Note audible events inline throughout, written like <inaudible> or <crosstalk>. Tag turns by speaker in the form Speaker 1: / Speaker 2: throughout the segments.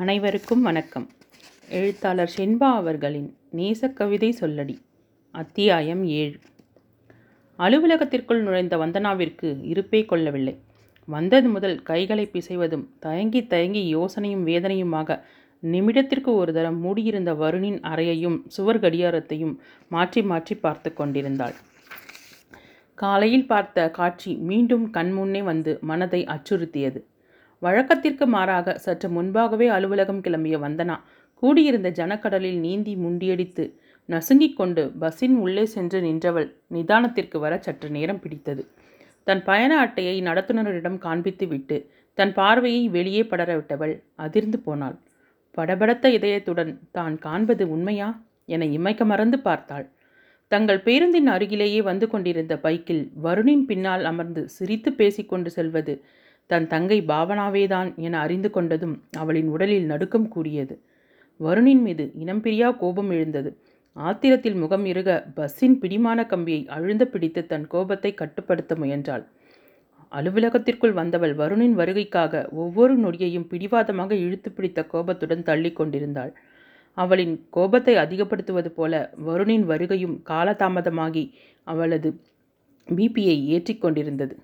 Speaker 1: அனைவருக்கும் வணக்கம். எழுத்தாளர் ஷென்பா அவர்களின் நேசக்கவிதை சொல்லடி அத்தியாயம் ஏழு. அலுவலகத்திற்குள் நுழைந்த வந்தனாவிற்கு இருப்பே கொள்ளவில்லை. வந்தது முதல் கைகளை பிசைவதும் தயங்கி தயங்கி யோசனையும் வேதனையுமாக நிமிடத்திற்கு ஒரு தரம் மூடியிருந்த வருணின் அறையையும் சுவர் கடியாரத்தையும் மாற்றி மாற்றி பார்த்து கொண்டிருந்தாள். காலையில் பார்த்த காட்சி மீண்டும் கண்முன்னே வந்து மனதை அச்சுறுத்தியது. வழக்கத்திற்கு மாறாக சற்று முன்பாகவே அலுவலகம் கிளம்பிய வந்தனா கூடியிருந்த ஜனக்கடலில் நீந்தி முண்டியடித்து நசுங்கிக் கொண்டு பஸ்ஸின் உள்ளே சென்று நின்றவள் நிதானத்திற்கு வர சற்று நேரம் பிடித்தது. தன் பயண அட்டையை நடத்துனரிடம் காண்பித்துவிட்டு தன் பார்வையை வெளியே படரவிட்டவள் அதிர்ந்து போனாள். படபடத்த இதயத்துடன் தான் காண்பது உண்மையா என இமைக்க மறந்து பார்த்தாள். தங்கள் பேருந்தின் அருகிலேயே வந்து கொண்டிருந்த பைக்கில் வருணின் பின்னால் அமர்ந்து சிரித்து பேசிக்கொண்டு செல்வது தன் தங்கை பாவனாவேதான் என அறிந்து கொண்டதும் அவளின் உடலில் நடுக்கம் கூடியது. வருணின் மீது இனம் பிரியா கோபம் எழுந்தது. ஆத்திரத்தில் முகம் இருக பஸ்ஸின் பிடிமான கம்பியை அழுந்த பிடித்து தன் கோபத்தை கட்டுப்படுத்த முயன்றாள். அலுவலகத்திற்குள் வந்தவள் வருணின் வருகைக்காக ஒவ்வொரு நொடியையும் பிடிவாதமாக இழுத்து பிடித்த கோபத்துடன் தள்ளி கொண்டிருந்தாள். அவளின் கோபத்தை அதிகப்படுத்துவது போல வருணின் வருகையும் காலதாமதமாகி அவளது பிபியை ஏற்றிக்கொண்டிருந்தது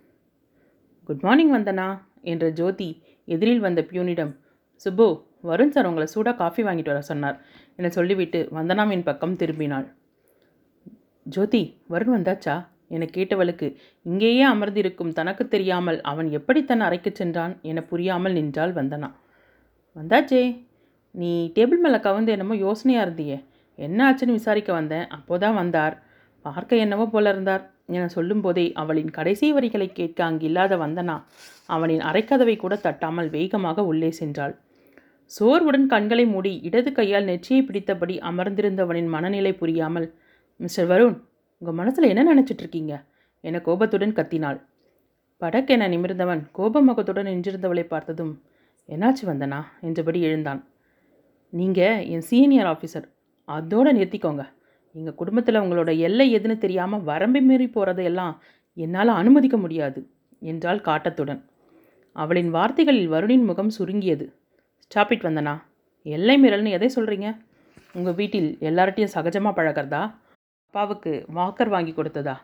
Speaker 1: குட் மார்னிங் வந்தனா? என்ற ஜோதி எதிரில் வந்த பியூனிடம். சுப்பு வருண் சார் உங்களை சூடாக காஃபி வாங்கிட்டு வர சொன்னார் என சொல்லிவிட்டு வந்தனாவின் பக்கம் திரும்பினாள். ஜோதி வருண் வந்தாச்சா? என கேட்டவளுக்கு இங்கேயே அமர்ந்திருக்கும் தனக்கு தெரியாமல் அவன் எப்படி தன் அறைக்கு சென்றான் என புரியாமல் நின்றாள் வந்தனா. வந்தாச்சே நீ டேபிள் மேலே கவுந்து என்னமோ யோசனையாக இருந்தியே. என்ன ஆச்சுன்னு விசாரிக்க வந்தேன் அப்போதான் வந்தார். பார்க்க என்னவோ போல இருந்தார். என சொல்லும்போதே அவளின் கடைசி வரிகளை கேட்க அங்கில்லாத வந்தனா அவனின் அரைக்கதவை கூட தட்டாமல் வேகமாக உள்ளே சென்றாள். சோர்வுடன் கண்களை மூடி இடது கையால் நெற்றியை பிடித்தபடி அமர்ந்திருந்தவனின் மனநிலை புரியாமல் மிஸ்டர் வருண் உங்கள் மனசில் என்ன நினச்சிட்டு இருக்கீங்க? என கோபத்துடன் கத்தினாள். படக்கென நிமிர்ந்தவன் கோபமுகத்துடன் நின்றிருந்தவளை பார்த்ததும் என்னாச்சு வந்தனா? என்றபடி எழுந்தான். நீங்கள் என் சீனியர் ஆஃபீஸர் அதோடு நிறுத்திக்கோங்க. எங்கள் குடும்பத்தில் உங்களோட எல்லை எதுன்னு தெரியாமல் வரம்பை மீறி போகிறதையெல்லாம் என்னால் அனுமதிக்க முடியாது என்றாள் காட்டத்துடன். அவளின் வார்த்தைகளில் வருணின் முகம் சுருங்கியது. ஸ்டாப் வந்தனா? எல்லை மீறல்னு எதை சொல்கிறீங்க உங்கள் வீட்டில் எல்லார்ட்டையும் சகஜமாக பழகிறதா? அப்பாவுக்கு வாக்கர் வாங்கி கொடுத்ததா?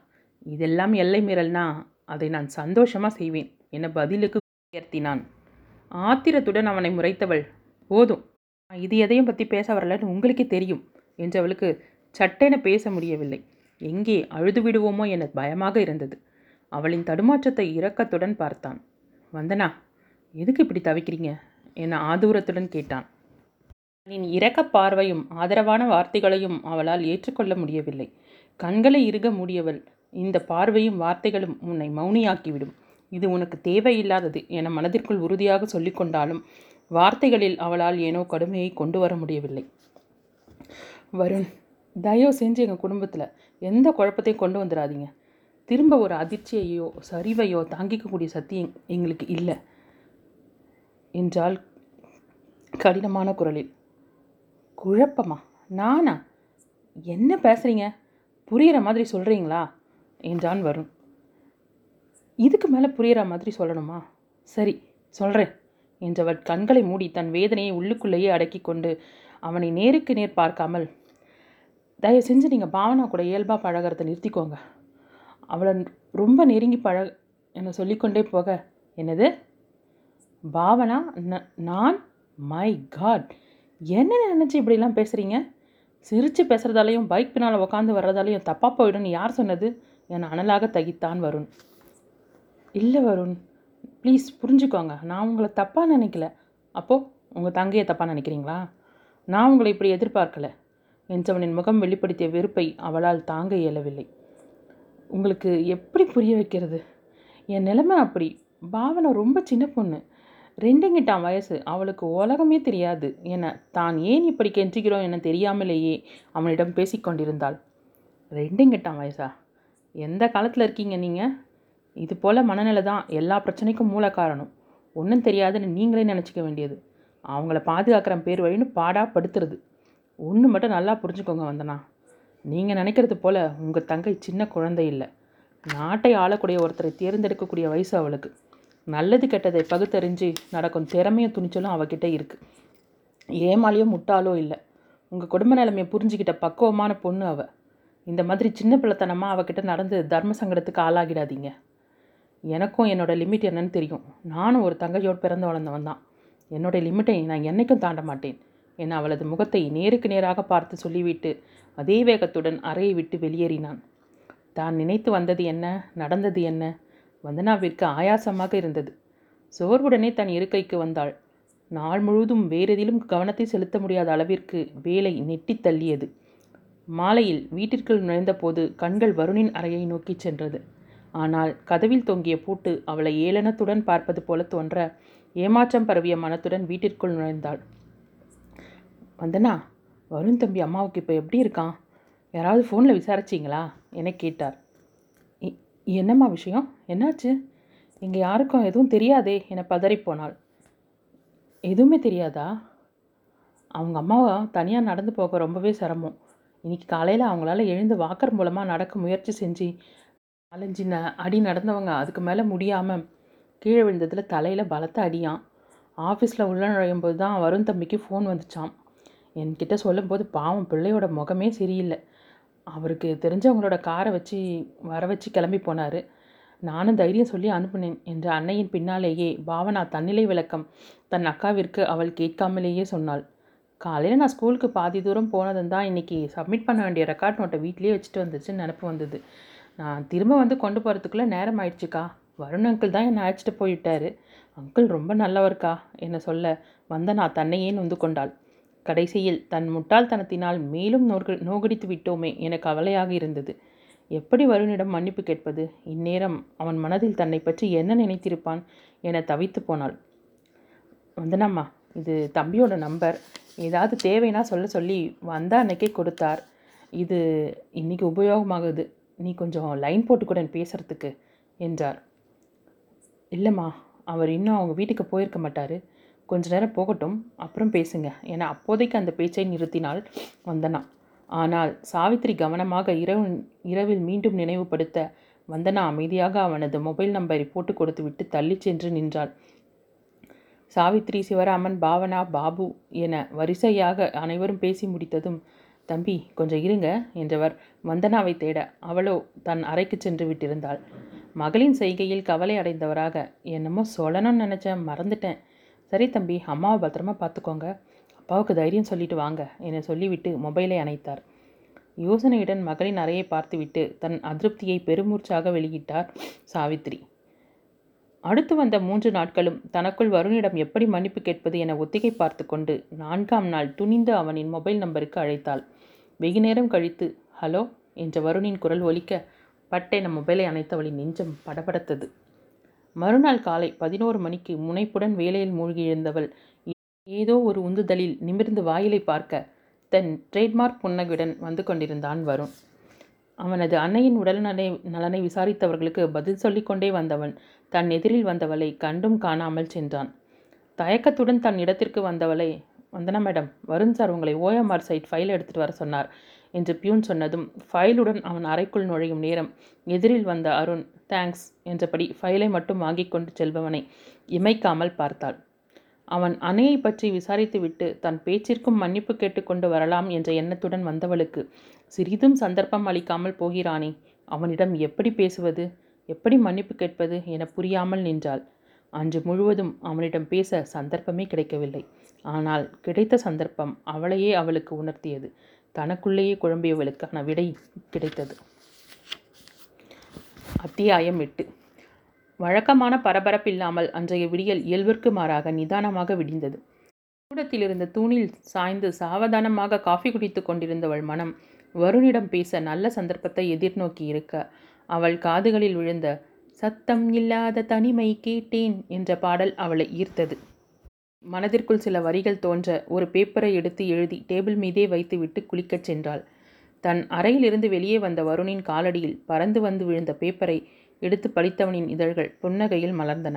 Speaker 1: இதெல்லாம் எல்லை மீறல்னா அதை நான் சந்தோஷமாக செய்வேன் என பதிலுக்கு உயர்த்தினான். ஆத்திரத்துடன் அவனை முறைத்தவள் போதும். இது எதையும் பற்றி பேச வரலன்னு உங்களுக்கே தெரியும் என்றவளுக்கு சட்டென பேச முடியவில்லை. எங்கே அழுது விடுவோமோ என பயமாக இருந்தது. அவளின் தடுமாற்றத்தை இரக்கத்துடன் பார்த்தான். வந்தனா எதுக்கு இப்படி தவிக்கிறீங்க? என ஆதூரத்துடன் கேட்டான். அவனின் இரக்க பார்வையும் ஆதரவான வார்த்தைகளையும் அவளால் ஏற்றுக்கொள்ள முடியவில்லை. கண்களை இறுக மூடியவள் இந்த பார்வையும் வார்த்தைகளும் உன்னை மௌனியாக்கிவிடும். இது உனக்கு தேவையில்லாதது என மனதிற்குள் உறுதியாக சொல்லிக்கொண்டாலும் வார்த்தைகளில் அவளால் ஏனோ கடுமையை கொண்டு வர முடியவில்லை. வருண் தயவு செஞ்சு எங்கள் குடும்பத்தில் எந்த குழப்பத்தையும் கொண்டு வந்துடாதீங்க. திரும்ப ஒரு அதிர்ச்சியையோ சரிவையோ தாங்கிக்கக்கூடிய சக்தி எங்களுக்கு இல்லை. என்றால் கடினமான குரலில். குழப்பமா? நானா? என்ன பேசுகிறீங்க புரிகிற மாதிரி சொல்கிறீங்களா என்றான் வருண். இதுக்கு மேலே புரிகிற மாதிரி சொல்லணுமா? சரி சொல்கிறேன் என்றவள் கண்களை மூடி தன் வேதனையை உள்ளுக்குள்ளேயே அடக்கி கொண்டு அவனை நேருக்கு நேர் பார்க்காமல் தயவு செஞ்சு நீங்கள் பாவனா கூட இயல்பாக பழகிறத நிறுத்திக்கோங்க. அவளை ரொம்ப நெருங்கி பழ என்னை சொல்லிக்கொண்டே போக. என்னது? பாவனா? ந- நான்? மை காட் என்ன நினச்சி இப்படிலாம் பேசுகிறீங்க சிரித்து பேசுகிறதாலையும் பைக் பின்னால் உட்காந்து வர்றதாலையும் தப்பாக போயிடும்னு யார் சொன்னது? என் அனலாக தகித்தான் வருண். இல்லை வருண் ப்ளீஸ் புரிஞ்சுக்கோங்க. நான் உங்களை தப்பாக நினைக்கல. அப்போது உங்கள் தங்கையை தப்பாக நினைக்கிறீங்களா? நான் உங்களை இப்படி எதிர்பார்க்கலை. என்றவனின் முகம் வெளிப்படுத்திய வெறுப்பை அவளால் தாங்க இயலவில்லை. உங்களுக்கு எப்படி புரிய வைக்கிறது? என் நிலைமை அப்படி. பாவனை ரொம்ப சின்ன பொண்ணு. ரெண்டுங்கிட்டான் வயசு. அவளுக்கு உலகமே தெரியாது என தான் ஏன் இப்படி கெஞ்சுகிறோம் என தெரியாமலேயே அவனிடம் பேசிக்கொண்டிருந்தாள் ரெண்டுங்கிட்டான் வயசா? எந்த காலத்தில் இருக்கீங்க நீங்கள் இது போல் மனநிலை தான் எல்லா பிரச்சனைக்கும் மூல காரணம். ஒன்றும் தெரியாதுன்னு நீங்களே நினச்சிக்க வேண்டியது. அவங்கள பாதுகாக்கிற பேர் வழின்னு பாடாக படுத்துறது. ஒன்று மட்டும் நல்லா புரிஞ்சுக்கோங்க வந்தனா. நீங்கள் நினைக்கிறது போல் உங்கள் தங்கை சின்ன குழந்தை இல்லை. நாட்டை ஆளக்கூடிய ஒருத்தரை தேர்ந்தெடுக்கக்கூடிய வயசு அவளுக்கு. நல்லது கெட்டதை பகுத்தறிஞ்சு நடக்கும் திறமையும் துணிச்சலும் அவகிட்ட இருக்குது ஏமாலியோ முட்டாளோ இல்லை. உங்கள் குடும்ப நிலைமையை புரிஞ்சுக்கிட்ட பக்குவமான பொண்ணு அவ. இந்த மாதிரி சின்ன பிள்ளைத்தனமாக அவகிட்ட நடந்து தர்ம சங்கடத்துக்கு ஆளாகிடாதீங்க. எனக்கும் என்னோடய லிமிட் என்னன்னு தெரியும். நானும் ஒரு தங்கையோடு பிறந்து வளர்ந்தவன் தான் என்னுடைய லிமிட்டை நான் என்னைக்கும் தாண்ட மாட்டேன். என அவளது முகத்தை நேருக்கு நேராக பார்த்து சொல்லிவிட்டு அதே வேகத்துடன் அறையை விட்டு வெளியேறினான். தான் நினைத்து வந்தது என்ன? நடந்தது என்ன? வந்தனாவிற்கு ஆயாசமாக இருந்தது. சோர்வுடனே தன் இருக்கைக்கு வந்தாள். நாள் முழுவதும் வேறெதிலும் கவனத்தை செலுத்த முடியாத அளவிற்கு வேலை நெட்டித் தள்ளியது. மாலையில் வீட்டிற்குள் நுழைந்தபோது கண்கள் வருணின் அறையை நோக்கிச் சென்றது. ஆனால் கதவில் தொங்கிய பூட்டு அவளை ஏளனத்துடன் பார்ப்பது போல தோன்ற ஏமாற்றம் பரவிய மனத்துடன் வீட்டிற்குள் நுழைந்தாள். வந்தனா? வருண் தம்பி அம்மாவுக்கு இப்போ எப்படி இருக்கான்? யாராவது ஃபோனில் விசாரிச்சிங்களா? என கேட்டார். என்னம்மா விஷயம்? என்னாச்சு? இங்கே யாருக்கும் எதுவும் தெரியாதே என பதறிப்போனாள். எதுவுமே தெரியாதா? அவங்க அம்மாவை தனியாக நடந்து போக ரொம்பவே சிரமம். இன்றைக்கி காலையில் அவங்களால எழுந்து வாக்கர் மூலமாக நடக்க முயற்சி செஞ்சு நாலஞ்சு ந அடி நடந்தவங்க அதுக்கு மேலே முடியாமல் கீழே விழுந்ததில் தலையில் பலத்த அடியான் ஆஃபீஸில் உள்ள நுழையும் போது தான் வருண் தம்பிக்கு ஃபோன் வந்துச்சான் என்கிட்ட சொல்லும்போது பாவம் பிள்ளையோட முகமே சரியில்லை. அவருக்கு தெரிஞ்சவங்களோட காரை வச்சு வர வச்சு கிளம்பி போனார். நானும் தைரியம் சொல்லி அனுப்புனேன் என்ற அன்னையின் பின்னாலேயே பாவனா தன்னிலை விளக்கம் தன் அக்காவிற்கு அவள் கேட்காமலேயே சொன்னாள். காலையில் நான் ஸ்கூலுக்கு பாதி தூரம் போனதும் தான் இன்றைக்கி சப்மிட் பண்ண வேண்டிய ரெக்கார்ட் நோட்டை வீட்லேயே வச்சுட்டு வந்துச்சுன்னு நினப்பு வந்தது. நான் திரும்ப வந்து கொண்டு போகிறதுக்குள்ளே நேரம் ஆயிடுச்சுக்கா. வருண் அங்கிள் தான் என்னை அழைச்சிட்டு போயிட்டாரு அங்கிள் ரொம்ப நல்லவர்க்கா என்னை சொல்ல வந்த நான் தன்னையே நொந்து கொண்டாள். கடைசியில் தன் முட்டாள்தனத்தினால் மேலும் நோர்கள் நோகடித்து விட்டோமே என கவலையாக இருந்தது. எப்படி வருணிடம் மன்னிப்பு கேட்பது? இந்நேரம் அவன் மனதில் தன்னை பற்றி என்ன நினைத்திருப்பான் என தவித்து போனாள். வந்தனம்மா இது தம்பியோட நம்பர். ஏதாவது தேவைன்னா சொல்ல சொல்லி வந்த அன்னைக்கே கொடுத்தார். இது இன்னைக்கு உபயோகமாகுது. நீ கொஞ்சம் லைன் போட்டுக்கூடன் பேசுறதுக்கு என்றார். இல்லைம்மா அவர் இன்னும் அவங்க வீட்டுக்கு போயிருக்க மாட்டார். கொஞ்ச நேரம் போகட்டும் அப்புறம் பேசுங்க. என அப்போதைக்கு அந்த பேச்சை நிறுத்தினாள் வந்தனா. ஆனால் சாவித்திரி கவனமாக இரவு இரவில் மீண்டும் நினைவுபடுத்த வந்தனா அமைதியாக அவனது மொபைல் நம்பரை போட்டு கொடுத்துவிட்டு தள்ளிச் சென்று நின்றாள். சாவித்ரி சிவராமன் பாவனா பாபு என வரிசையாக அனைவரும் பேசி முடித்ததும் தம்பி கொஞ்சம் இருங்க என்றவர் வந்தனாவை தேட அவளோ தன் அறைக்கு சென்று விட்டிருந்தாள். மகளின் செய்கையில் கவலை அடைந்தவராக என்னமோ சொல்லணும்னு நினச்சேன் மறந்துட்டேன். சரி தம்பி அம்மாவை பத்திரமா பார்த்துக்கோங்க அப்பாவுக்கு தைரியம் சொல்லிட்டு வாங்க என சொல்லிவிட்டு மொபைலை அணைத்தார். யோசனையுடன் மகளின் அறையை பார்த்துவிட்டு தன் அதிருப்தியை பெருமூர்ச்சாக வெளியிட்டார் சாவித்ரி அடுத்து வந்த மூன்று நாட்களும் தனக்குள் வருணிடம் எப்படி மன்னிப்பு கேட்பது என ஒத்திகை பார்த்து கொண்டு நான்காம் நாள் துணிந்து அவனின் மொபைல் நம்பருக்கு அழைத்தாள். வெகு நேரம் கழித்து ஹலோ என்ற வருணின் குரல் ஒலிக்க பட்டென மொபைலை அணைத்தவளின் நெஞ்சம் படபடத்தது. மறுநாள் காலை பதினோரு மணிக்கு முனைப்புடன் வேலையில் மூழ்கியிருந்தவள். ஏதோ ஒரு உந்துதலில் நிமிர்ந்து வாயிலை பார்க்க தன் ட்ரேட்மார்க் புன்னகையுடன் வந்து கொண்டிருந்தான் வருண். அவனது அன்னையின் உடல்நலை நலனை விசாரித்தவர்களுக்கு பதில் சொல்லிக்கொண்டே வந்தவன் தன் எதிரில் வந்தவளை கண்டும் காணாமல் சென்றான். தயக்கத்துடன் தன் இடத்திற்கு வந்தவளை வந்தனா மேடம் வருண் சார் உங்களை ஓஎம்ஆர் சைட் ஃபைல் எடுத்துகிட்டு வர சொன்னார். என்று பியூன் சொன்னதும் ஃபைலுடன் அவன் அறைக்குள் நுழையும் நேரம். எதிரில் வந்த அருண் தேங்க்ஸ் என்றபடி ஃபைலை மட்டும் வாங்கி கொண்டு செல்பவனை இமைக்காமல் பார்த்தாள். அவன் அணையை பற்றி விசாரித்துவிட்டு தன் பேச்சிற்கும் மன்னிப்பு கேட்டுக்கொண்டு வரலாம் என்ற எண்ணத்துடன் வந்தவளுக்கு சிறிதும் சந்தர்ப்பம் அளிக்காமல் போகிறானே அவனிடம் எப்படி பேசுவது? எப்படி மன்னிப்பு கேட்பது? என புரியாமல் நின்றாள். அன்று முழுவதும் அவனிடம் பேச சந்தர்ப்பமே கிடைக்கவில்லை. ஆனால் கிடைத்த சந்தர்ப்பம் அவளையே அவளுக்கு உணர்த்தியது. தனக்குள்ளேயே குழம்பியவளுக்கான விடை கிடைத்தது. அத்தியாயம் எட்டு. வழக்கமான பரபரப்பில்லாமல் அன்றைய விடியல் இயல்பிற்கு மாறாக நிதானமாக விடிந்தது. கூடத்தில் இருந்த தூணில் சாய்ந்து சாவதானமாக காஃபி குடித்து கொண்டிருந்தவள் மனம் வருணிடம் பேச நல்ல சந்தர்ப்பத்தை எதிர்நோக்கி இருக்க அவள் காதுகளில் விழுந்த சத்தம் இல்லாத தனிமை கேட்டேன் என்ற பாடல் அவளை ஈர்த்தது. மனதிற்குள் சில வரிகள் தோன்ற ஒரு பேப்பரை எடுத்து எழுதி டேபிள் மீதே வைத்துவிட்டு குளிக்கச் சென்றாள். தன் அறையிலிருந்து வெளியே வந்த வருணின் காலடியில் பறந்து வந்து விழுந்த பேப்பரை எடுத்து படித்தவனின் இதழ்கள் புன்னகையில் மலர்ந்தன.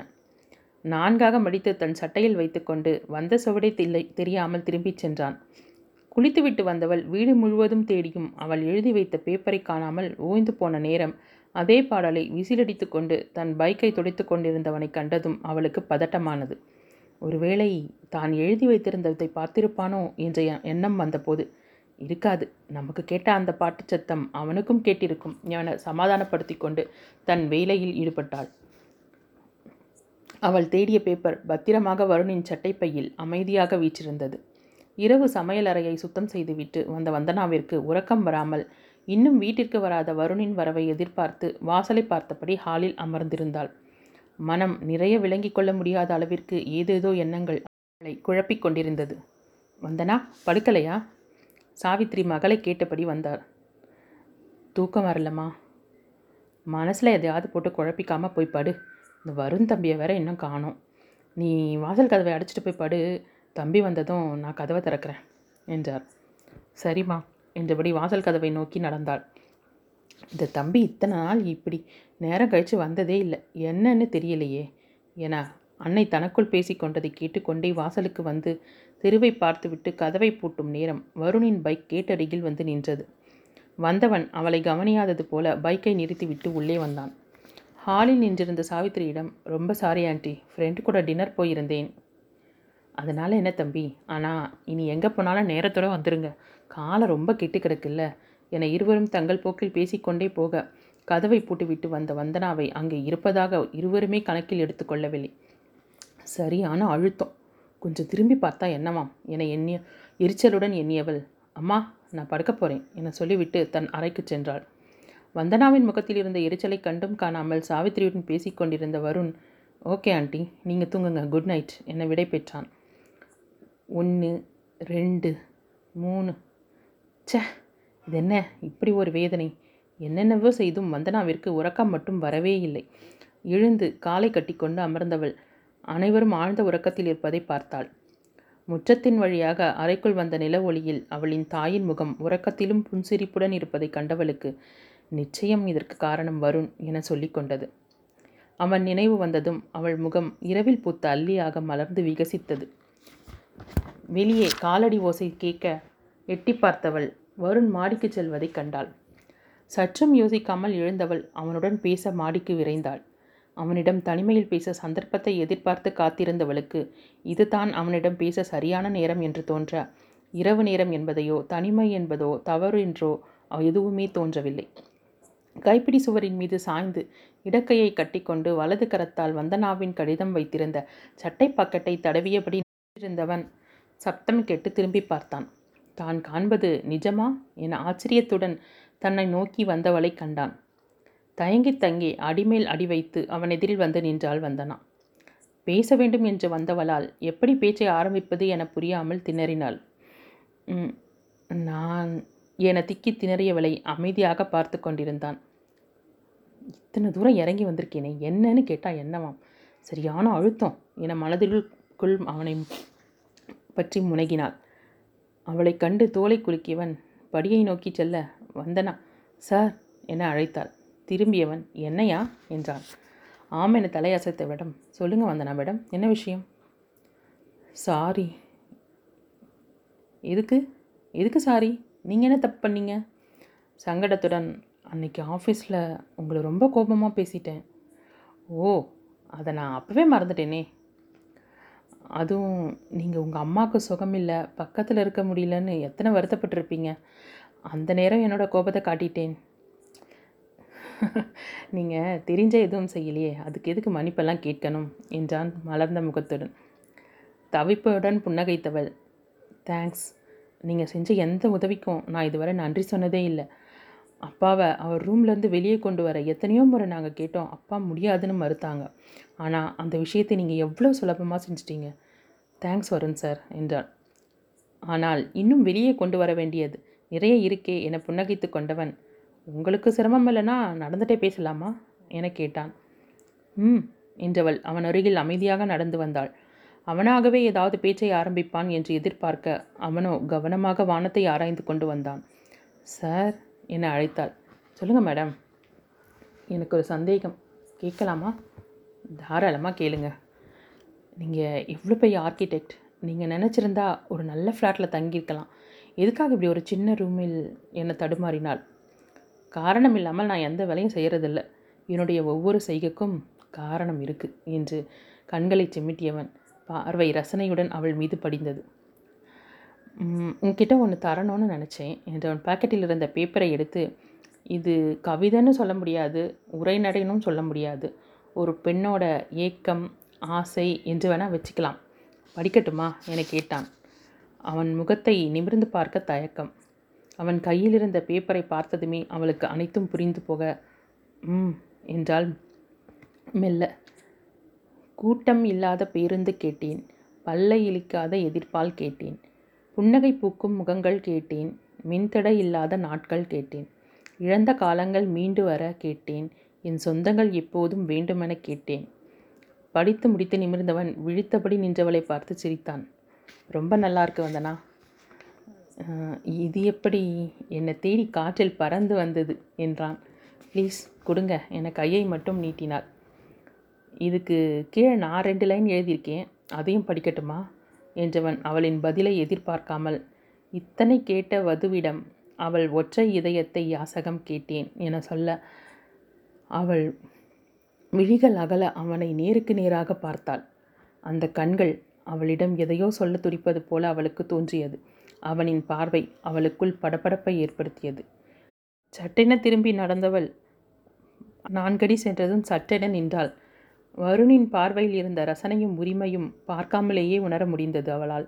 Speaker 1: நான்காக மடித்து தன் சட்டையில் வைத்துக்கொண்டு வந்த சுவடை தில்லை தெரியாமல் திரும்பிச் சென்றான். குளித்துவிட்டு வந்தவள் வீடு முழுவதும் தேடியும் அவள் எழுதி வைத்த பேப்பரை காணாமல் ஓய்ந்து போன நேரம் அதே பாடலை விசிலடித்து கொண்டு தன் பைக்கை துடைத்து கொண்டிருந்தவனை கண்டதும் அவளுக்கு பதட்டமானது. ஒருவேளை தான் எழுதி வைத்திருந்ததை பார்த்திருப்பானோ என்ற எண்ணம் வந்தபோது இருக்காது. நமக்கு கேட்ட அந்த பாட்டுச் சத்தம் அவனுக்கும் கேட்டிருக்கும். என சமாதானப்படுத்தி கொண்டு தன் வேலையில் ஈடுபட்டாள். அவள் தேடிய பேப்பர் பத்திரமாக வருணின் சட்டைப்பையில் அமைதியாக வீற்றிருந்தது. இரவு சமையலறையை சுத்தம் செய்துவிட்டு வந்த வந்தனாவிற்கு உறக்கம் வராமல் இன்னும் வீட்டிற்கு வராத வருணின் வரவை எதிர்பார்த்து வாசலை பார்த்தபடி ஹாலில் அமர்ந்திருந்தாள். மனம் நிறைய விளங்கிக் கொள்ள முடியாத அளவிற்கு ஏதேதோ எண்ணங்கள் அவளை குழப்பிக் கொண்டிருந்தது. வந்தனா படுக்கலையா? சாவித்திரி மகளை கேட்டபடி வந்தார். தூக்கம் வரலம்மா. மனசில் எதையாவது போட்டு குழப்பிக்காமல் போய் படு. இந்த வருண் தம்பியை வேற இன்னும் காணோம். நீ வாசல் கதவை அடைச்சிட்டு போய் படு. தம்பி வந்ததும் நான் கதவை திறக்கிறேன் என்றார். சரிம்மா என்றபடி வாசல் கதவை நோக்கி நடந்தாள். இந்த தம்பி இத்தனை நாள் இப்படி நேரம் கழித்து வந்ததே இல்லை. என்னன்னு தெரியலையே. என அன்னை தனக்குள் பேசிக்கொண்டதை கேட்டுக்கொண்டே வாசலுக்கு வந்து தெருவை பார்த்துவிட்டு கதவை பூட்டும் நேரம் வருணின் பைக் கேட்டருகில் வந்து நின்றது. வந்தவன் அவளை கவனியாதது போல பைக்கை நிறுத்திவிட்டு உள்ளே வந்தான். ஹாலில் நின்றிருந்த சாவித்திரியிடம் ரொம்ப சாரி ஆண்டி ஃப்ரெண்டு கூட டின்னர் போயிருந்தேன். அதனால் என்ன தம்பி? ஆனால் இனி எங்கே போனாலும் நேரத்தோட வந்துருங்க. காலை ரொம்ப கெட்டு கிடக்குல்ல. என இருவரும் தங்கள் போக்கில் பேசிக்கொண்டே போக கதவை பூட்டிவிட்டு வந்த வந்தனாவை அங்கே இருப்பதாக இருவருமே கணக்கில் எடுத்துக்கொள்ளவில்லை சரியான அழுத்தம். கொஞ்சம் திரும்பி பார்த்தா என்னவாம்? என எண்ணிய எரிச்சலுடன் எண்ணியவள் அம்மா நான் படுக்க போகிறேன் என சொல்லிவிட்டு தன் அறைக்கு சென்றாள். வந்தனாவின் முகத்தில் இருந்த எரிச்சலை கண்டும் காணாமல் சாவித்திரியுடன் பேசிக்கொண்டிருந்த வருண் ஓகே ஆண்டி நீங்கள் தூங்குங்க குட் நைட் என விடை பெற்றான். ஒன்று ரெண்டு மூணு. சே இது என்ன இப்படி ஒரு வேதனை. என்னென்னவோ செய்தும் வந்தனாவிற்கு உறக்கம் மட்டும் வரவே இல்லை. எழுந்து காலை கட்டிக்கொண்டு அமர்ந்தவள் அனைவரும் ஆழ்ந்த உறக்கத்தில் இருப்பதை பார்த்தாள். முற்றத்தின் வழியாக அறைக்குள் வந்த நில ஒளியில் அவளின் தாயின் முகம் உறக்கத்திலும் புன்சிரிப்புடன் இருப்பதை கண்டவளுக்கு நிச்சயம் இதற்கு காரணம் வருண் என சொல்லிக்கொண்டது அவன் நினைவு வந்ததும் அவள் முகம் இரவில் பூத்த அல்லியாக மலர்ந்து விகசித்தது. வெளியே காலடி ஓசை கேட்க எட்டி பார்த்தவள் வருண் மாடிக்கு செல்வதைக் கண்டாள். சற்றும் யோசிக்காமல் எழுந்தவள் அவனுடன் பேச மாடிக்கு விரைந்தாள். அவனிடம் தனிமையில் பேச சந்தர்ப்பத்தை எதிர்பார்த்து காத்திருந்தவளுக்கு இதுதான் அவனிடம் பேச சரியான நேரம் என்று தோன்ற இரவு நேரம் என்பதையோ தனிமை என்பதோ தவறு என்றோ எதுவுமே தோன்றவில்லை. கைப்பிடி சுவரின் மீது சாய்ந்து இடக்கையை கட்டிக்கொண்டு வலது கரத்தால் வந்தனாவின் கடிதம் வைத்திருந்த சட்டை பாக்கெட்டை தடவியபடி இருந்தவன் சப்தம் கேட்டு திரும்பி பார்த்தான். தான் காண்பது நிஜமா? என ஆச்சரியத்துடன் தன்னை நோக்கி வந்தவளை கண்டான். தயங்கித் தங்கி அடிமேல் அடி வைத்து அவன் எதிரில் வந்து நின்றாள் வந்தனா. பேச வேண்டும் என்று வந்தவளால் எப்படி பேச்சை ஆரம்பிப்பது என புரியாமல் திணறினாள். நான் என திக்கி திணறியவளை அமைதியாக பார்த்து கொண்டிருந்தான். இத்தனை தூரம் இறங்கி வந்திருக்கேனே என்னன்னு கேட்டால் என்னவாம்? சரியான அழுத்தம் என மனதிற்குள் அவனை பற்றி முனகினாள். அவளைக் கண்டு தோலை குலுக்கியவன் படியை நோக்கி செல்ல வந்தனா? சார் என அழைத்தாள். திரும்பியவன் என்னையா? என்றான். ஆம் என தலையசைத்த விடம். சொல்லுங்க வந்தனா மேடம் என்ன விஷயம்? சாரி. எதுக்கு? எதுக்கு சாரி? நீங்கள் என்ன தப்பு பண்ணீங்க? சங்கடத்துடன் அன்னைக்கு ஆஃபீஸில் உங்களை ரொம்ப கோபமாக பேசிட்டேன். ஓ அதை நான் அப்போவே மறந்துட்டேனே. அதுவும் நீங்கள் உங்கள் அம்மாவுக்கு சுகமில்லை பக்கத்தில் இருக்க முடியலன்னு எத்தனை வருத்தப்பட்டிருப்பீங்க. அந்த நேரம் என்னோட கோபத்தை காட்டிட்டேன். <laughs> நீங்கள் தெரிஞ்ச எதுவும் செய்யலையே அதுக்கு எதுக்கு மன்னிப்பெல்லாம் கேட்கணும் என்றான் மலர்ந்த முகத்துடன். தவிப்புடன் புன்னகைத்தவள். தேங்க்ஸ் நீங்கள் செஞ்ச எந்த உதவிக்கும் நான் இதுவரை நன்றி சொன்னதே இல்லை. அப்பாவை அவர் ரூம்லேருந்து வெளியே கொண்டு வர எத்தனையோ முறை நாங்கள் கேட்டோம். அப்பா முடியாதுன்னு மறுத்தாங்க. ஆனால் அந்த விஷயத்தை நீங்கள் எவ்வளோ சுலபமாக செஞ்சிட்டீங்க? தேங்க்ஸ் வருண் சார் என்றாள். ஆனால் இன்னும் வெளியே கொண்டு வர வேண்டியது நிறைய இருக்கே என புன்னகைத்து கொண்டவன். உங்களுக்கு சிரமம் இல்லைன்னா நடந்துட்டே பேசலாமா? என கேட்டான். ம் என்றவள் அவன் அருகில் அமைதியாக நடந்து வந்தாள். அவனாகவே ஏதாவது பேச்சை ஆரம்பிப்பான் என்று எதிர்பார்க்க அவனோ கவனமாக வானத்தை ஆராய்ந்து கொண்டு வந்தான். சார் என்னை அழைத்தாள். சொல்லுங்கள் மேடம். எனக்கு ஒரு சந்தேகம். கேட்கலாமா? தாராளமாக கேளுங்க. நீங்கள் எவ்வளோ பெரிய ஆர்கிடெக்ட் நீங்கள் நினச்சிருந்தா ஒரு நல்ல ஃப்ளாட்டில் தங்கியிருக்கலாம். எதுக்காக இப்படி ஒரு சின்ன ரூமில் என்னை தடுமாறினாள்? காரணம் இல்லாமல் நான் எந்த வேலையும் செய்கிறதில்ல என்னுடைய ஒவ்வொரு செய்கைக்கும் காரணம் இருக்குது என்று கண்களை சிமிட்டியவன். பார்வை ரசனையுடன் அவள் மீது படிந்தது. உன்கிட்ட ஒன்று தரணும்னு நினச்சேன். என்றவன் பாக்கெட்டில் இருந்த பேப்பரை எடுத்து இது கவிதைன்னு சொல்ல முடியாது உரைநடைனும் சொல்ல முடியாது. ஒரு பெண்ணோட ஏக்கம் ஆசை என்று வேணால் வச்சுக்கலாம். படிக்கட்டுமா? என கேட்டான். அவன் முகத்தை நிமிர்ந்து பார்க்க தயக்கம். அவன் கையில் இருந்த பேப்பரை பார்த்ததுமே அவளுக்கு அனைத்தும் புரிந்து போக ம் என்றால் மெல்ல. கூட்டம் இல்லாத பேருந்து கேட்டேன். பல்லை இழிக்காத எதிர்ப்பால் கேட்டேன். புன்னகை பூக்கும் முகங்கள் கேட்டேன். மின்தடை இல்லாத நாட்கள் கேட்டேன். இழந்த காலங்கள் மீண்டு வர கேட்டேன். என் சொந்தங்கள் எப்போதும் வேண்டுமென கேட்டேன். படித்து முடித்து நிமிர்ந்தவன் விழித்தபடி நின்றவளை பார்த்து சிரித்தான். ரொம்ப நல்லா இருக்கு வந்தனா. இது எப்படி? என்னை தேடி காற்றில் பறந்து வந்தது என்றான். ப்ளீஸ் கொடுங்க. என கையை மட்டும் நீட்டினாள். இதுக்கு கீழே நான் ரெண்டு லைன் எழுதியிருக்கேன். அதையும் படிக்கட்டுமா? என்றவன் அவளின் பதிலை எதிர்பார்க்காமல் இத்தனை கேட்ட வதுவிடம் அவள் ஒற்றை இதயத்தை யாசகம் கேட்டேன் என சொல்ல அவள் விழிகள் அகல அவனை நேருக்கு நேராக பார்த்தாள். அந்த கண்கள் அவளிடம் எதையோ சொல்ல துடிப்பது போல அவளுக்கு தோன்றியது. அவனின் பார்வை அவளுக்குள் படபடப்பை ஏற்படுத்தியது. சட்டென திரும்பி நடந்தவள் நான்கடி சென்றதும் சட்டென நின்றாள். வருணின் பார்வையில் இருந்த ரசனையும் உரிமையும் பார்க்காமலேயே உணர முடிந்தது அவளால்.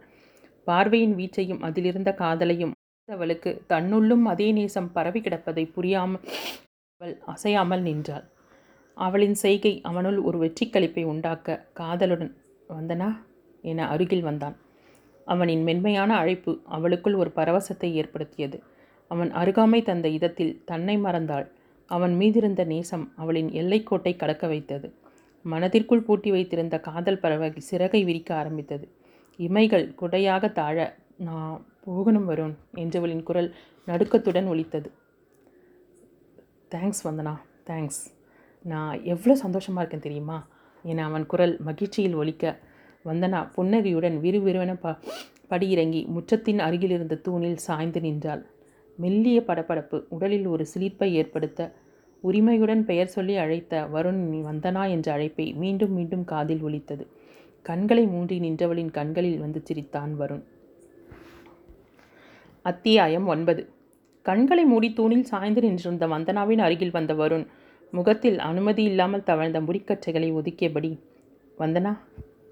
Speaker 1: பார்வையின் வீச்சையும் அதிலிருந்த காதலையும் அவளுக்கு தன்னுள்ளும் அதே நேசம் பரவி கிடப்பதை புரியாமல் அவள் அசையாமல் நின்றாள். அவளின் செய்கை அவனுள் ஒரு வெற்றி களிப்பை உண்டாக்க காதலுடன் வந்தனா? என அருகில் வந்தான். அவனின் மென்மையான அழைப்பு அவளுக்குள் ஒரு பரவசத்தை ஏற்படுத்தியது. அவன் அருகாமை தந்த இதத்தில் தன்னை மறந்தாள். அவன் மீதிருந்த நேசம் அவளின் எல்லைக்கோட்டை கடக்க வைத்தது. மனதிற்குள் பூட்டி வைத்திருந்த காதல் பறவை சிறகை விரிக்க ஆரம்பித்தது. இமைகள் குடையாக தாழ நான் போகணும் வரும் என்றவளின் குரல் நடுக்கத்துடன் ஒலித்தது. Thanks Vandana thanks. நான் எவ்வளோ சந்தோஷமாக இருக்கேன் தெரியுமா? என அவன் குரல் மகிழ்ச்சியில் ஒலிக்க வந்தனா புன்னகையுடன் விறுவிறுவென ப படியிறங்கி முற்றத்தின் அருகில் இருந்த தூணில் சாய்ந்து நின்றாள். மெல்லிய படபடப்பு உடலில் ஒரு சிலிர்ப்பை ஏற்படுத்த உரிமையுடன் பெயர் சொல்லி அழைத்த வருண் நீ வந்தனா? என்ற அழைப்பை மீண்டும் மீண்டும் காதில் ஒலித்தது. கண்களை மூன்றி நின்றவளின் கண்களில் வந்து சிரித்தான் வருண். அத்தியாயம் ஒன்பது. கண்களை மூடி தூணில் சாய்ந்து நின்றிருந்த வந்தனாவின் அருகில் வந்த வருண் முகத்தில் அனுமதி இல்லாமல் தவழ்ந்த முடிக்கற்றைகளை ஒதுக்கியபடி வந்தனா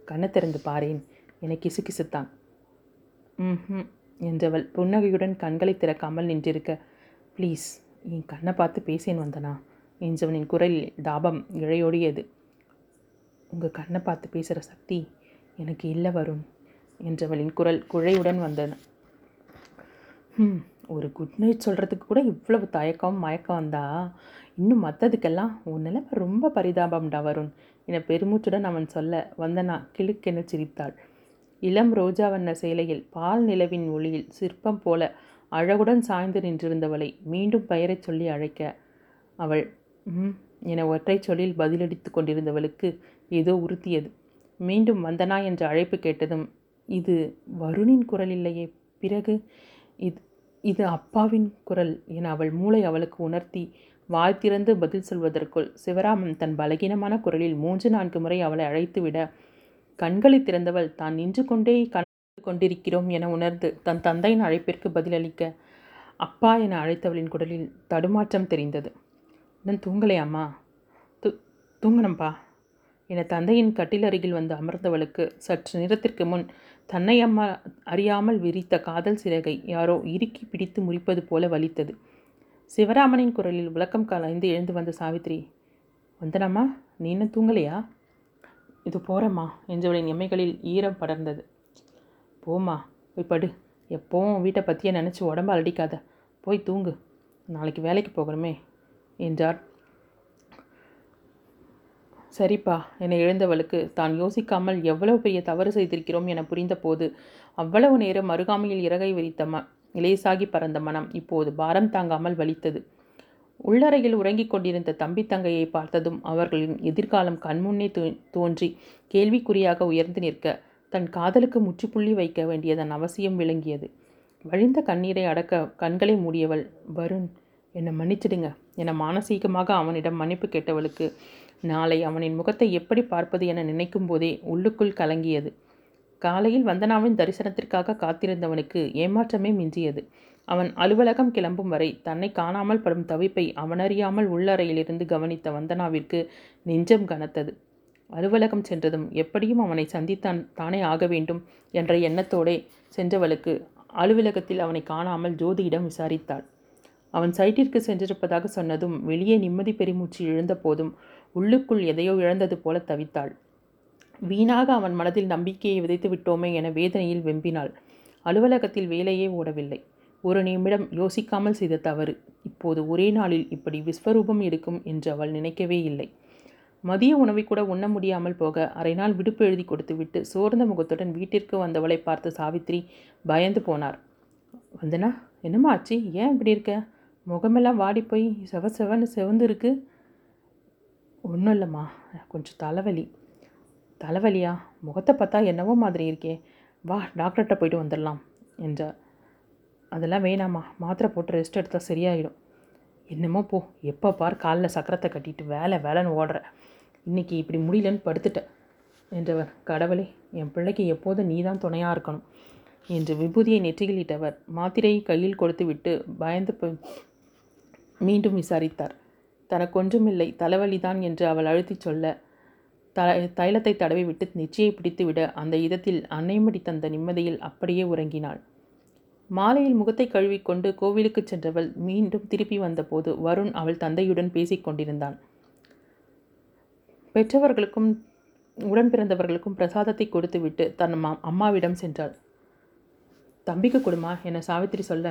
Speaker 1: கண்ணை திறந்து பாரேன். என கிசுகிசுத்தான். ம் என்றவள் புன்னகையுடன் கண்களை திறக்காமல் நின்றிருக்க ப்ளீஸ் என் கண்ணை பார்த்து பேசேன் வந்தனா. என்றவனின் குரலில் தாபம் இழையோடியது. உங்கள் கண்ணை பார்த்து பேசுகிற சக்தி எனக்கு இல்லை வரும் என்றவளின் குரல் குழையுடன் வந்தன. ம் ஒரு குட் நைட் சொல்கிறதுக்கு கூட இவ்வளவு தயக்கம் மயக்கம் வந்தா? இன்னும் மற்றதுக்கெல்லாம் உன் நிலைமை ரொம்ப பரிதாபம்டா வருண் என பெருமூச்சுடன் அவன் சொல்ல வந்தனா கிழுக்கென சிரித்தாள். இளம் ரோஜா வண்ண சேலையில் பால் நிலவின் ஒளியில் சிற்பம் போல அழகுடன் சாய்ந்து நின்றிருந்தவளை மீண்டும் பெயரைச் சொல்லி அழைக்க அவள் ம் என ஒற்றை சொல்லில் பதிலடித்து கொண்டிருந்தவளுக்கு ஏதோ உறுத்தியது. மீண்டும் வந்தனா என்ற அழைப்பு கேட்டதும் இது வருணின் குரல் இல்லையே பிறகு? இது இது அப்பாவின் குரல் என அவள் மூளை அவளுக்கு உணர்த்தி வாய் திறந்து பதில் சொல்வதற்குள் சிவராமன் தன் பலகீனமான குரலில் மூன்று நான்கு முறை அவளை அழைத்துவிட கண்களை திறந்தவள் தான் நின்று கொண்டே கண் கொண்டிருக்கிறோம் என உணர்ந்து தன் தந்தையின் அழைப்பிற்கு பதிலளிக்க அப்பா என அழைத்தவளின் குரலில் தடுமாற்றம் தெரிந்தது. இன்னும் தூங்கலையாம்மா து தூ தூங்கணும்பா என தந்தையின் கட்டில் அருகில் வந்து அமர்ந்தவளுக்கு சற்று நேரத்திற்கு முன் தன்னை அம்மா அறியாமல் விரித்த காதல் சிறகை யாரோ இறுக்கி பிடித்து முறிப்பது போல வலித்தது. சிவராமனின் குரலில் விளக்கம் கலைந்து எழுந்து வந்த சாவித்ரி வந்தனம்மா நீ இன்னும் தூங்கலையா? இது போகிறம்மா என்றவளின் எம்மைகளில் ஈரம் படர்ந்தது. போம்மா. போய் படு. எப்போவும் வீட்டை பற்றியே நினச்சி உடம்பு அலடிக்காத. போய் தூங்கு. நாளைக்கு வேலைக்கு போகணுமே. என்றார். சரிப்பா. என எழுந்தவளுக்கு தான் யோசிக்காமல் எவ்வளவு பெரிய தவறு செய்திருக்கிறோம் என புரிந்தபோது அவ்வளவு நேரம் அருகாமையில் இறகை விரித்த ம இலேசாகி பறந்த மனம் இப்போது பாரம் தாங்காமல் வலித்தது. உள்ளறையில் உறங்கிக் கொண்டிருந்த தம்பி தங்கையை பார்த்ததும் அவர்களின் எதிர்காலம் கண்முன்னே தோ தோன்றி கேள்விக்குறியாக உயர்ந்து நிற்க தன் காதலுக்கு முற்றுப்புள்ளி வைக்க வேண்டியதன் அவசியம் விளங்கியது. வழிந்த கண்ணீரை அடக்க கண்களை மூடியவள் வருண் என்னை மன்னிச்சிடுங்க என மானசீகமாக அவனிடம் மன்னிப்பு கேட்டவளுக்கு நாளை அவனின் முகத்தை எப்படி பார்ப்பது என நினைக்கும் போதே உள்ளுக்குள் கலங்கியது. காலையில் வந்தனாவின் தரிசனத்திற்காக காத்திருந்தவனுக்கு ஏமாற்றமே மிஞ்சியது. அவன் அலுவலகம் கிளம்பும் வரை தன்னை காணாமல் படும் தவிப்பை அவனறியாமல் உள்ளறையிலிருந்து கவனித்த வந்தனாவிற்கு நெஞ்சம் கனத்தது. அலுவலகம் சென்றதும் எப்படியும் அவனை சந்தித்தான் தானே ஆக வேண்டும் என்ற எண்ணத்தோடே சென்றவளுக்கு அலுவலகத்தில் அவனை காணாமல் ஜோதியிடம் விசாரித்தாள். அவன் சைட்டிற்கு சென்றிருப்பதாக சொன்னதும் வெளியே நிம்மதி பெருமூச்சு இழந்த போதும் உள்ளுக்குள் எதையோ இழந்தது போல தவித்தாள். வீணாக அவன் மனதில் நம்பிக்கையை விதைத்து விட்டோமே என வேதனையில் வெம்பினாள். அலுவலகத்தில் வேலையே ஓடவில்லை. ஒரு நிமிடம் யோசிக்காமல் செய்த தவறு. இப்போது ஒரே நாளில் இப்படி விஸ்வரூபம் எடுக்கும் என்று அவள் நினைக்கவே இல்லை. மதிய உணவை கூட உண்ண முடியாமல் போக அரை நாள் விடுப்பு எழுதி கொடுத்துவிட்டு சோர்ந்த முகத்துடன் வீட்டிற்கு வந்தவளை பார்த்து சாவித்ரி பயந்து போனார். வந்தனா என்னம்மா ஆச்சு? ஏன் இப்படி இருக்க? முகமெல்லாம் வாடி போய் செவ செவன்னு செவந்து இருக்கு ஒன்றும் இல்லைம்மா கொஞ்சம் தலைவலி. தலைவலியா? முகத்தை பார்த்தா என்னவோ மாதிரி இருக்கே. வா டாக்டர்கிட்ட போயிட்டு வந்துடலாம் என்றார். அதெல்லாம் வேணாம்மா மாத்திரை போட்டு ரெஸ்ட் எடுத்தால் சரியாயிடும். என்னமோ போ எப்போ பார் காலில் சக்கரத்தை கட்டிட்டு வேலை வேலைன்னு ஓடுற. இன்றைக்கி இப்படி முடியலன்னு படுத்துட்டேன். என்றவர் கடவுளே என் பிள்ளைக்கு எப்போதும் நீ தான் துணையாக இருக்கணும்? என்று விபூதியை நெற்றிகளிட்டவர் மாத்திரையை கையில் கொடுத்துவிட்டு பயந்து மீண்டும் விசாரித்தார். தனக்கொன்றுமில்லை தலைவலிதான் என்று அவள் அழுத்திச் சொல்ல த தைலத்தை தடவி விட்டு நெற்றியை பிடித்துவிட அந்த இதத்தில் அன்னைமடி தந்த நிம்மதியில் அப்படியே உறங்கினாள். மாலையில் முகத்தை கழுவிக்கொண்டு கோவிலுக்கு சென்றவள் மீண்டும் திருப்பி வந்தபோது வருண் அவள் தந்தையுடன் பேசிக் கொண்டிருந்தான் பெற்றவர்களுக்கும் உடன் பிறந்தவர்களுக்கும் பிரசாதத்தை கொடுத்துவிட்டு தன் மா அம்மாவிடம் சென்றாள். தம்பிக்கு கொடுமா என சாவித்திரி சொல்ல.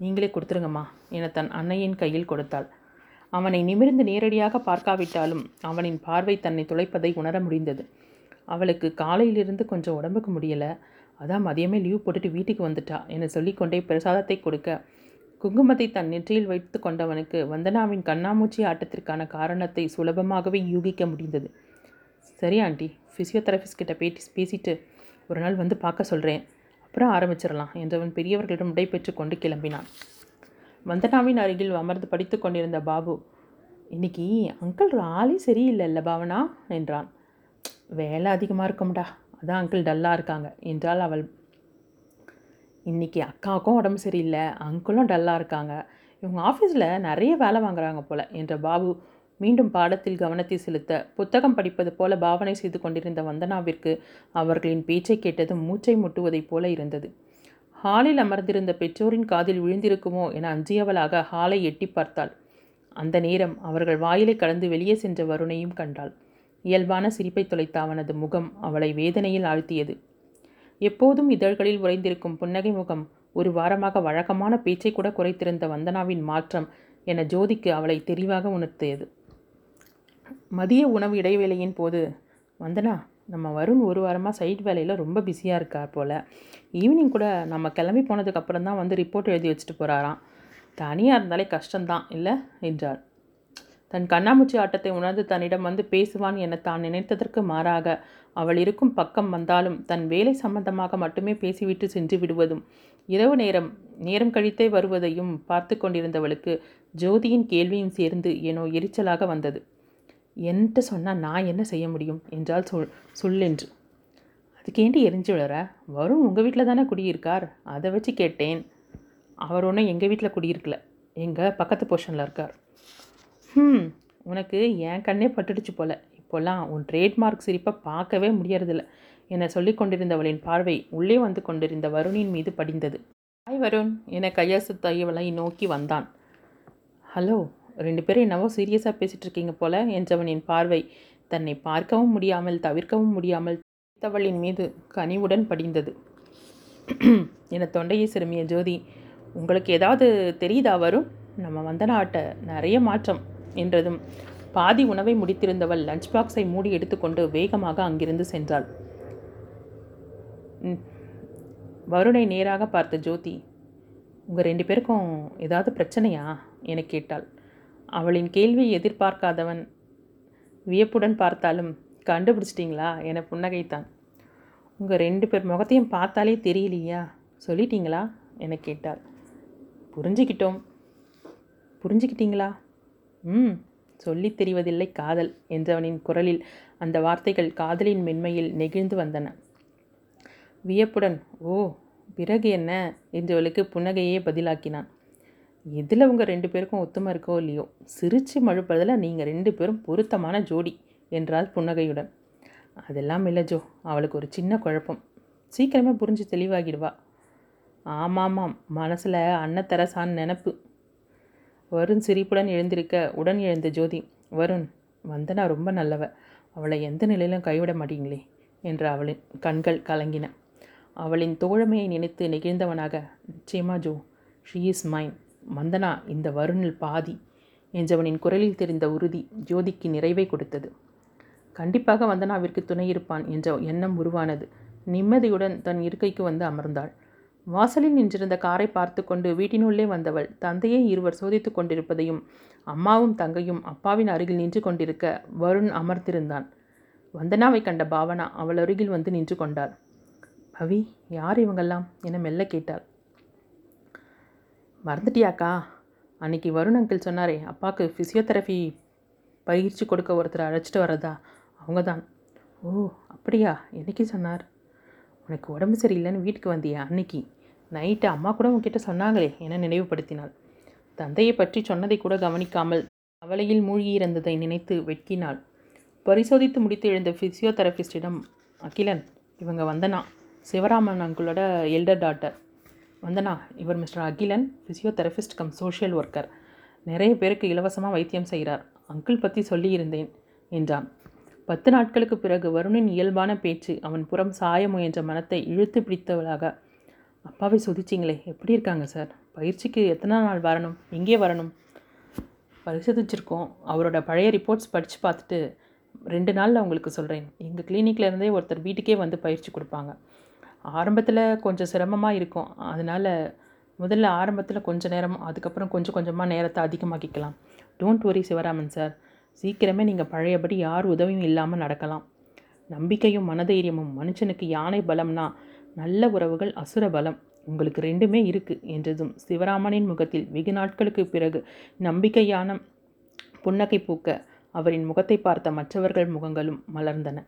Speaker 1: நீங்களே கொடுத்துருங்கம்மா என தன் அன்னையின் கையில் கொடுத்தாள். அவனை நிமிர்ந்து நேரடியாக பார்க்காவிட்டாலும் அவனின் பார்வை தன்னை துளைப்பதை உணர முடிந்தது. அவளுக்கு காலையிலிருந்து கொஞ்சம் உடம்புக்கு முடியலை. அதான் மதியமே லீவ் போட்டுட்டு வீட்டுக்கு வந்துட்டா என சொல்லிக்கொண்டே பிரசாதத்தை கொடுக்க குங்குமத்தை தன் நெற்றியில் வைத்து கொண்டவனுக்கு வந்தனாவின் கண்ணாமூச்சி ஆட்டத்திற்கான காரணத்தை சுலபமாகவே யூகிக்க முடிந்தது. சரி ஆண்டி. ஃபிசியோதெரபிஸ்ட் கிட்ட பேட்டி பேசிட்டு ஒரு நாள் வந்து பார்க்க சொல்கிறேன் அப்புறம் ஆரம்பிச்சிடலாம். என்றவன் பெரியவர்களிடம் விடைபெற்று கொண்டு கிளம்பினான். வந்தனாவின் அருகில் அமர்ந்து படித்து கொண்டிருந்த பாபு இன்னைக்கு அங்கிள் ஒரு ஆளே சரியில்லைல்ல பாவனா? என்றான். வேலை அதிகமாக இருக்கும்டா. அதான் அங்கிள் டல்லாக இருக்காங்க. என்றால் அவள் இன்றைக்கி அக்காவுக்கும் உடம்பு சரியில்லை அங்கிளும் டல்லாக இருக்காங்க. இவங்க ஆஃபீஸில் நிறைய வேலை வாங்குறாங்க போல என்ற பாபு மீண்டும் பாடத்தில் கவனத்தை செலுத்த புத்தகம் படிப்பது போல பாவனை செய்து கொண்டிருந்த வந்தனாவிற்கு அவர்களின் பேச்சை கேட்டதும் மூச்சை முட்டுவதைப் போல இருந்தது. ஹாலில் அமர்ந்திருந்த பெற்றோரின் காதில் விழுந்திருக்குமோ என அஞ்சியவளாக ஹாலை எட்டி பார்த்தாள். அந்த நேரம் அவர்கள் வாயிலை கடந்து வெளியே சென்ற வருணையும் கண்டாள். இயல்பான சிரிப்பை தொலைத்த அவனது முகம் அவளை வேதனையில் ஆழ்த்தியது. எப்போதும் இதழ்களில் உறைந்திருக்கும் புன்னகை முகம் ஒரு வாரமாக வழக்கமான பேச்சை கூட குறைத்திருந்த வந்தனாவின் மாற்றம் என ஜோதிக்கு அவளை தெளிவாக உணர்த்தியது. மதிய உணவு இடைவேளையின் போது வந்தனா நம்ம வருண் ஒரு வாரமாக சைட் வேலையில் ரொம்ப பிஸியாக இருக்கார் போல். ஈவினிங் கூட நம்ம கிளம்பி போனதுக்கப்புறம் தான் வந்து ரிப்போர்ட் எழுதி வச்சுட்டு போகிறாராம் தனியாக இருந்தாலே கஷ்டம்தான் இல்லை? என்றார் தன் கண்ணாமூச்சி ஆட்டத்தை உணர்ந்து தன்னிடம் வந்து பேசுவான் என தான் நினைத்ததற்கு மாறாக அவள் இருக்கும் பக்கம் வந்தாலும் தன் வேலை சம்பந்தமாக மட்டுமே பேசிவிட்டு சென்று விடுவதும். இரவு நேரம் நேரம் கழித்தே வருவதையும் பார்த்து கொண்டிருந்தவளுக்கு ஜோதியின் கேள்வியும் சேர்ந்து ஏனோ எரிச்சலாக வந்தது. என்கிட்ட சொன்னால் நான் என்ன செய்ய முடியும்? என்றால் சொல் சொல்லென்று. அதுக்கேண்டி எரிஞ்சு விழற? வரும் உங்கள் வீட்டில் தானே குடியிருக்கார்? அதை வச்சு கேட்டேன். அவர் ஒன்றும் எங்கள் வீட்டில் குடியிருக்கல? எங்கள் பக்கத்து போர்ஷனில் இருக்கார். ம் உனக்கு என் கண்ணே பட்டுடுச்சு போல. இப்போல்லாம் உன் ட்ரேட்மார்க் சிரிப்பை பார்க்கவே முடியறதில்ல. என சொல்லி கொண்டிருந்தவளின் பார்வை உள்ளே வந்து கொண்டிருந்த வருணின் மீது படிந்தது. ஹாய் வருண் என கையசு தையவளை நோக்கி வந்தான். ஹலோ ரெண்டு பேரும் என்னவோ சீரியஸாக பேசிகிட்டு இருக்கீங்க போல என்றவனின் பார்வை தன்னை பார்க்கவும் முடியாமல் தவிர்க்கவும் முடியாமல் தவளின் மீது கனிவுடன் படிந்தது. என தொண்டையை சிறுமிய ஜோதி உங்களுக்கு ஏதாவது தெரியுதா வரும் நம்ம வந்த நாட்டை நிறைய மாற்றம் என்றதும் பாதி உணவை முடித்திருந்தவள் லஞ்ச் பாக்ஸை மூடி எடுத்துக்கொண்டு வேகமாக அங்கிருந்து சென்றாள். வருணை நேராக பார்த்த ஜோதி உங்கள் ரெண்டு பேருக்கும் ஏதாவது பிரச்சனையா? என கேட்டாள். அவளின் கேள்வியை எதிர்பார்க்காதவன் வியப்புடன் பார்த்தாலும் கண்டுபிடிச்சிட்டிங்களா? என புன்னகைத்தான். உங்கள் ரெண்டு பேர் முகத்தையும் பார்த்தாலே தெரியலையா? சொல்லிட்டீங்களா? என கேட்டாள். புரிஞ்சுக்கிட்டோம். புரிஞ்சுக்கிட்டீங்களா? ம். சொல்லித் தெரிவதில்லை காதல் என்றவனின் குரலில் அந்த வார்த்தைகள் காதலின் மென்மையில் நெகிழ்ந்து வந்தன. வியப்புடன் ஓ பிறகு என்ன என்றவளுக்கு புன்னகையே பதிலாக்கினான். எதில் உங்கள் ரெண்டு பேருக்கும் ஒத்துமை இருக்கோ இல்லையோ? சிரித்து மழுப்பதில் நீங்கள் ரெண்டு பேரும் பொருத்தமான ஜோடி என்றாள் புன்னகையுடன். அதெல்லாம் இல்லை ஜோ அவளுக்கு ஒரு சின்ன குழப்பம். சீக்கிரமே புரிஞ்சு தெளிவாகிடுவா. ஆமாமாம் மனசில் அன்னத்தரசான் நினப்பு. வருண் சிரிப்புடன் எழுந்திருக்க உடன் எழுந்த ஜோதி வருண் வந்தனா ரொம்ப நல்லவ. அவளை எந்த நிலையிலும் கைவிட மாட்டீங்களே என்று அவளின் கண்கள் கலங்கின. அவளின் தோழமையை நினைத்து நெகிழ்ந்தவனாக நிச்சயமா so she is mine Vandana இந்த வருணில் பாதி என்றவனின் குரலில் தெரிந்த உறுதி ஜோதிக்கு நிறைவை கொடுத்தது. கண்டிப்பாக வந்தனாவிற்கு துணை இருப்பான் என்ற எண்ணம் உருவானது. நிம்மதியுடன் தன் இருக்கைக்கு வந்து அமர்ந்தாள். வாசலில் நின்றிருந்த காரை பார்த்து கொண்டு வீட்டினுள்ளே வந்தவள் தந்தையை இருவர் சோதித்து கொண்டிருப்பதையும் அம்மாவும் தங்கையும் அப்பாவின் அருகில் நின்று கொண்டிருக்க வருண் அமர்ந்திருந்தான். வந்தனாவை கண்ட பாவனா அவள் அருகில் வந்து நின்று கொண்டாள். பவி யார் இவங்கெல்லாம்? என மெல்ல கேட்டாள். மறந்துட்டியாக்கா? அன்னைக்கு வருண் அங்கிள் சொன்னாரே அப்பாவுக்கு ஃபிசியோதெரபி பயிற்சி கொடுக்க ஒருத்தர் அழைச்சிட்டு வரதா அவங்க தான். ஓ அப்படியா? என்னைக்கு சொன்னார்? உனக்கு உடம்பு சரியில்லைன்னு வீட்டுக்கு வந்தியா அன்னைக்கு? நைட்டு அம்மா கூட உன்கிட்ட சொன்னாங்களே என நினைவுபடுத்தினாள்? தந்தையை பற்றி சொன்னதை கூட கவனிக்காமல் கவலையில் மூழ்கியிருந்ததை நினைத்து வெட்கினாள். பரிசோதித்து முடித்து எழுந்த ஃபிசியோதெரபிஸ்டிடம் அகிலன் இவங்க வந்தனா? சிவராமன் அங்குளோட எல்டர் டாட்டர் வந்தனா? இவர் mister Akilan physiotherapist cum social worker நிறைய பேருக்கு இலவசமாக வைத்தியம் செய்கிறார் அங்கிள் பற்றி சொல்லியிருந்தேன் என்றான். பத்து நாட்களுக்கு பிறகு வருணின் இயல்பான பேச்சு அவன் புறம் சாய முயன்ற மனத்தை இழுத்து பிடித்தவளாக அப்பாவை சொதிச்சிங்களே எப்படி இருக்காங்க சார்? பயிற்சிக்கு எத்தனை நாள் வரணும்? எங்கே வரணும்? பரிசோதிச்சிருக்கோம். அவரோட பழைய ரிப்போர்ட்ஸ் படித்து பார்த்துட்டு ரெண்டு நாளில் உங்களுக்கு சொல்கிறேன் எங்கள் கிளினிக்கில் இருந்தே ஒருத்தர் வீட்டுக்கே வந்து பயிற்சி கொடுப்பாங்க. ஆரம்பத்தில் கொஞ்சம் சிரமமாக இருக்கும். அதனால் முதல்ல ஆரம்பத்தில் கொஞ்சம் நேரம் அதுக்கப்புறம் கொஞ்சம் கொஞ்சமாக நேரத்தை அதிகமாக்கிக்கலாம். Don't worry Sivaraman sir. சீக்கிரமே நீங்கள் பழையபடி யார் உதவியும் இல்லாமல் நடக்கலாம். நம்பிக்கையும் மனதைரியமும் மனுஷனுக்கு யானை பலம்னா நல்ல உறவுகள் அசுர பலம். உங்களுக்கு ரெண்டுமே இருக்குது என்றதும் சிவராமனின் முகத்தில் வெகு நாட்களுக்கு பிறகு நம்பிக்கையான புன்னகை பூக்க அவரின் முகத்தை பார்த்த மற்றவர்கள் முகங்களும் மலர்ந்தன.